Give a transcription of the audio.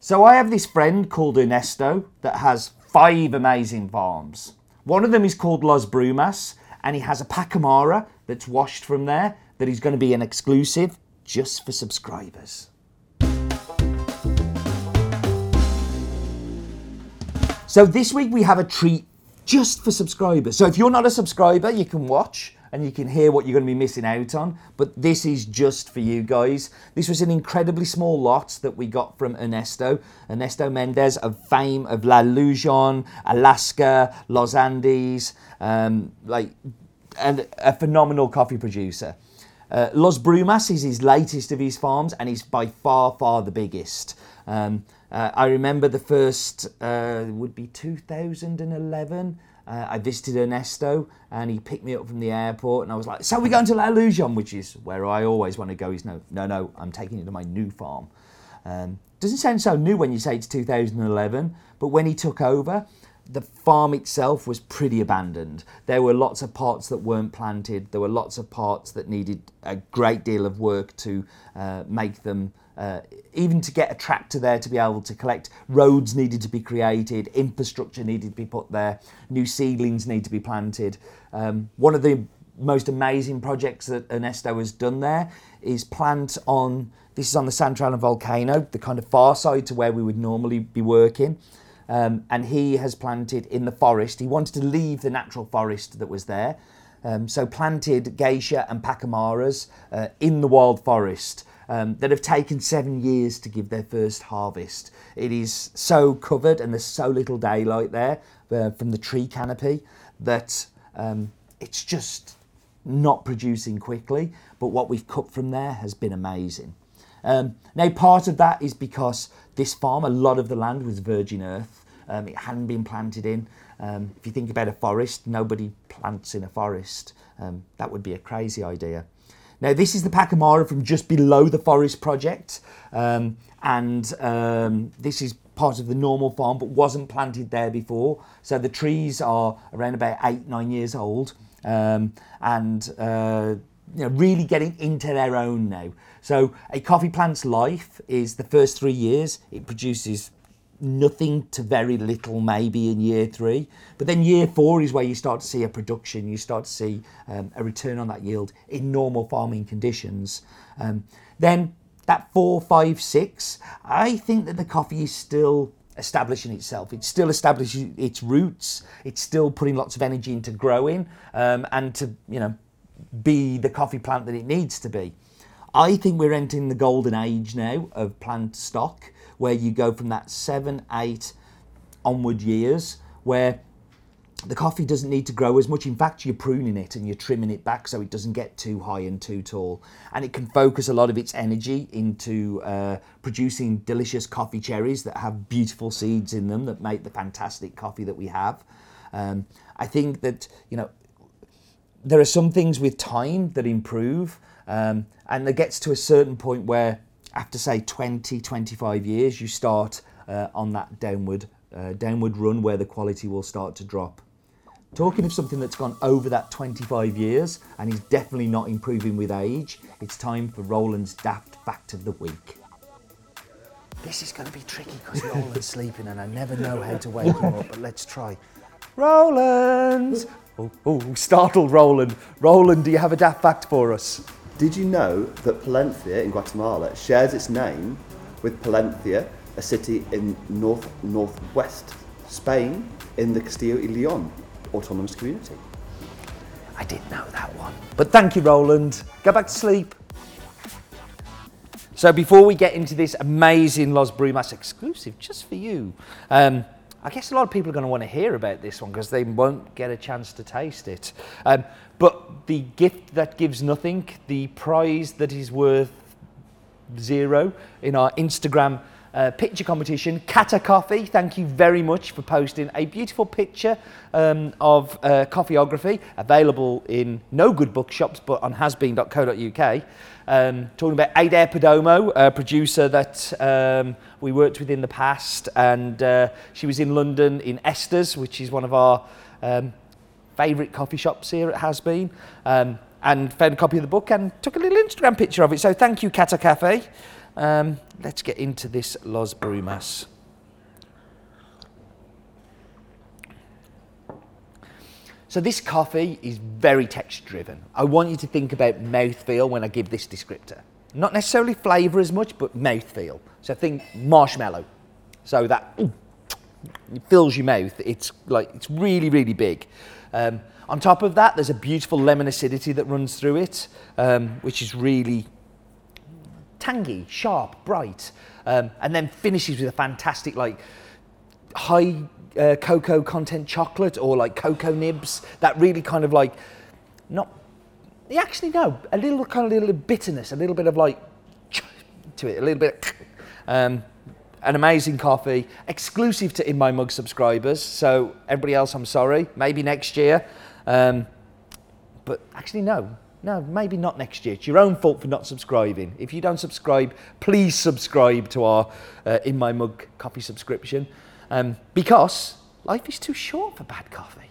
So I have this friend called Ernesto that has five amazing farms. One of them is called Los Brumas, and he has a Pacamara that's washed from there that is going to be an exclusive just for subscribers. So this week we have a treat just for subscribers. So if you're not a subscriber, you can watch and you can hear what you're going to be missing out on. But this is just for you guys. This was an incredibly small lot that we got from Ernesto. Ernesto Mendez of fame of La Ilusión, Alaska, Los Andes, um, like and a phenomenal coffee producer. Uh, Los Brumas is his latest of his farms and he's by far, far the biggest. Um, uh, I remember the first uh, would be 2011. Uh, I visited Ernesto and he picked me up from the airport and I was like, so we're going to La Ilusión, which is where I always want to go. He's no, no, no, I'm taking it to my new farm. Um, doesn't sound so new when you say it's 2011, but when he took over, the farm itself was pretty abandoned. There were lots of parts that weren't planted. There were lots of parts that needed a great deal of work to uh, make them, uh, even to get a tractor there to be able to collect. Roads needed to be created, infrastructure needed to be put there, new seedlings need to be planted. Um, one of the most amazing projects that Ernesto has done there is plant on, this is on the Santralin volcano, the kind of far side to where we would normally be working. Um, and he has planted in the forest. He wanted to leave the natural forest that was there. Um, so planted geisha and pacamaras uh, in the wild forest um, that have taken seven years to give their first harvest. It is so covered and there's so little daylight there uh, from the tree canopy that um, it's just not producing quickly. But what we've cut from there has been amazing. Um, now, part of that is because this farm, a lot of the land was virgin earth. Um, it hadn't been planted in. Um, if you think about a forest, nobody plants in a forest. Um, that would be a crazy idea. Now, this is the Pacamara from just below the forest project, um, and um, this is part of the normal farm, but wasn't planted there before. So the trees are around about eight, nine years old, and uh, you know, really getting into their own now. So a coffee plant's life is the first three years. It produces nothing to very little maybe in year three. But then year four is where you start to see a production, you start to see um, a return on that yield in normal farming conditions. Um, then that four, five, six, I think that the coffee is still establishing itself. It's still establishing its roots. It's still putting lots of energy into growing um, and to, you know, be the coffee plant that it needs to be. I think we're entering the golden age now of plant stock, where you go from that seven, eight onward years, where the coffee doesn't need to grow as much. In fact, you're pruning it and you're trimming it back so it doesn't get too high and too tall. And it can focus a lot of its energy into uh, producing delicious coffee cherries that have beautiful seeds in them that make the fantastic coffee that we have. Um, I think that, you know, there are some things with time that improve. Um, and there gets to a certain point where, after say 20, 25 years, you start uh, on that downward, uh, downward run where the quality will start to drop. Talking of something that's gone over that 25 years and is definitely not improving with age, it's time for Roland's Daft Fact of the Week. This is going to be tricky because Roland's sleeping and I never know how to wake him up, but let's try. Roland! Oh, oh, startled Roland. Roland, do you have a daft fact for us? Did you know that Palencia in Guatemala shares its name with Palencia, a city in north northwest Spain in the Castilla y León autonomous community? I didn't know that one. But thank you, Roland. Go back to sleep. So before we get into this amazing Los Brumas exclusive just for you, um, I guess a lot of people are going to want to hear about this one because they won't get a chance to taste it. Um, but the gift that gives nothing, the prize that is worth zero in our Instagram uh, picture competition. Kata Coffee, thank you very much for posting a beautiful picture um, of uh, coffeeography available in no good bookshops but on hasbean.co.uk. Um, talking about Adair Perdomo, a producer that um, we worked with in the past, and uh, she was in London in Esther's, which is one of our um, favourite coffee shops here at Has Bean, um, and found a copy of the book and took a little Instagram picture of it. So thank you, Kata Cafe. Um, let's get into this Los Brumas. So this coffee is very texture driven. I want you to think about mouthfeel when I give this descriptor. Not necessarily flavour as much, but mouthfeel. So think marshmallow. So that ooh, fills your mouth. It's like it's really, really big. Um, on top of that, there's a beautiful lemon acidity that runs through it, um, which is really tangy, sharp, bright, um, and then finishes with a fantastic like high uh, cocoa content chocolate or like cocoa nibs. That really kind of like not. Actually no, a little kind of little bitterness, a little bit of like to it, a little bit. Um, an amazing coffee, exclusive to In My Mug subscribers. So everybody else, I'm sorry. Maybe next year. Um, but actually, no. No, maybe not next year. It's your own fault for not subscribing. If you don't subscribe, please subscribe to our uh, In My Mug coffee subscription um, because life is too short for bad coffee.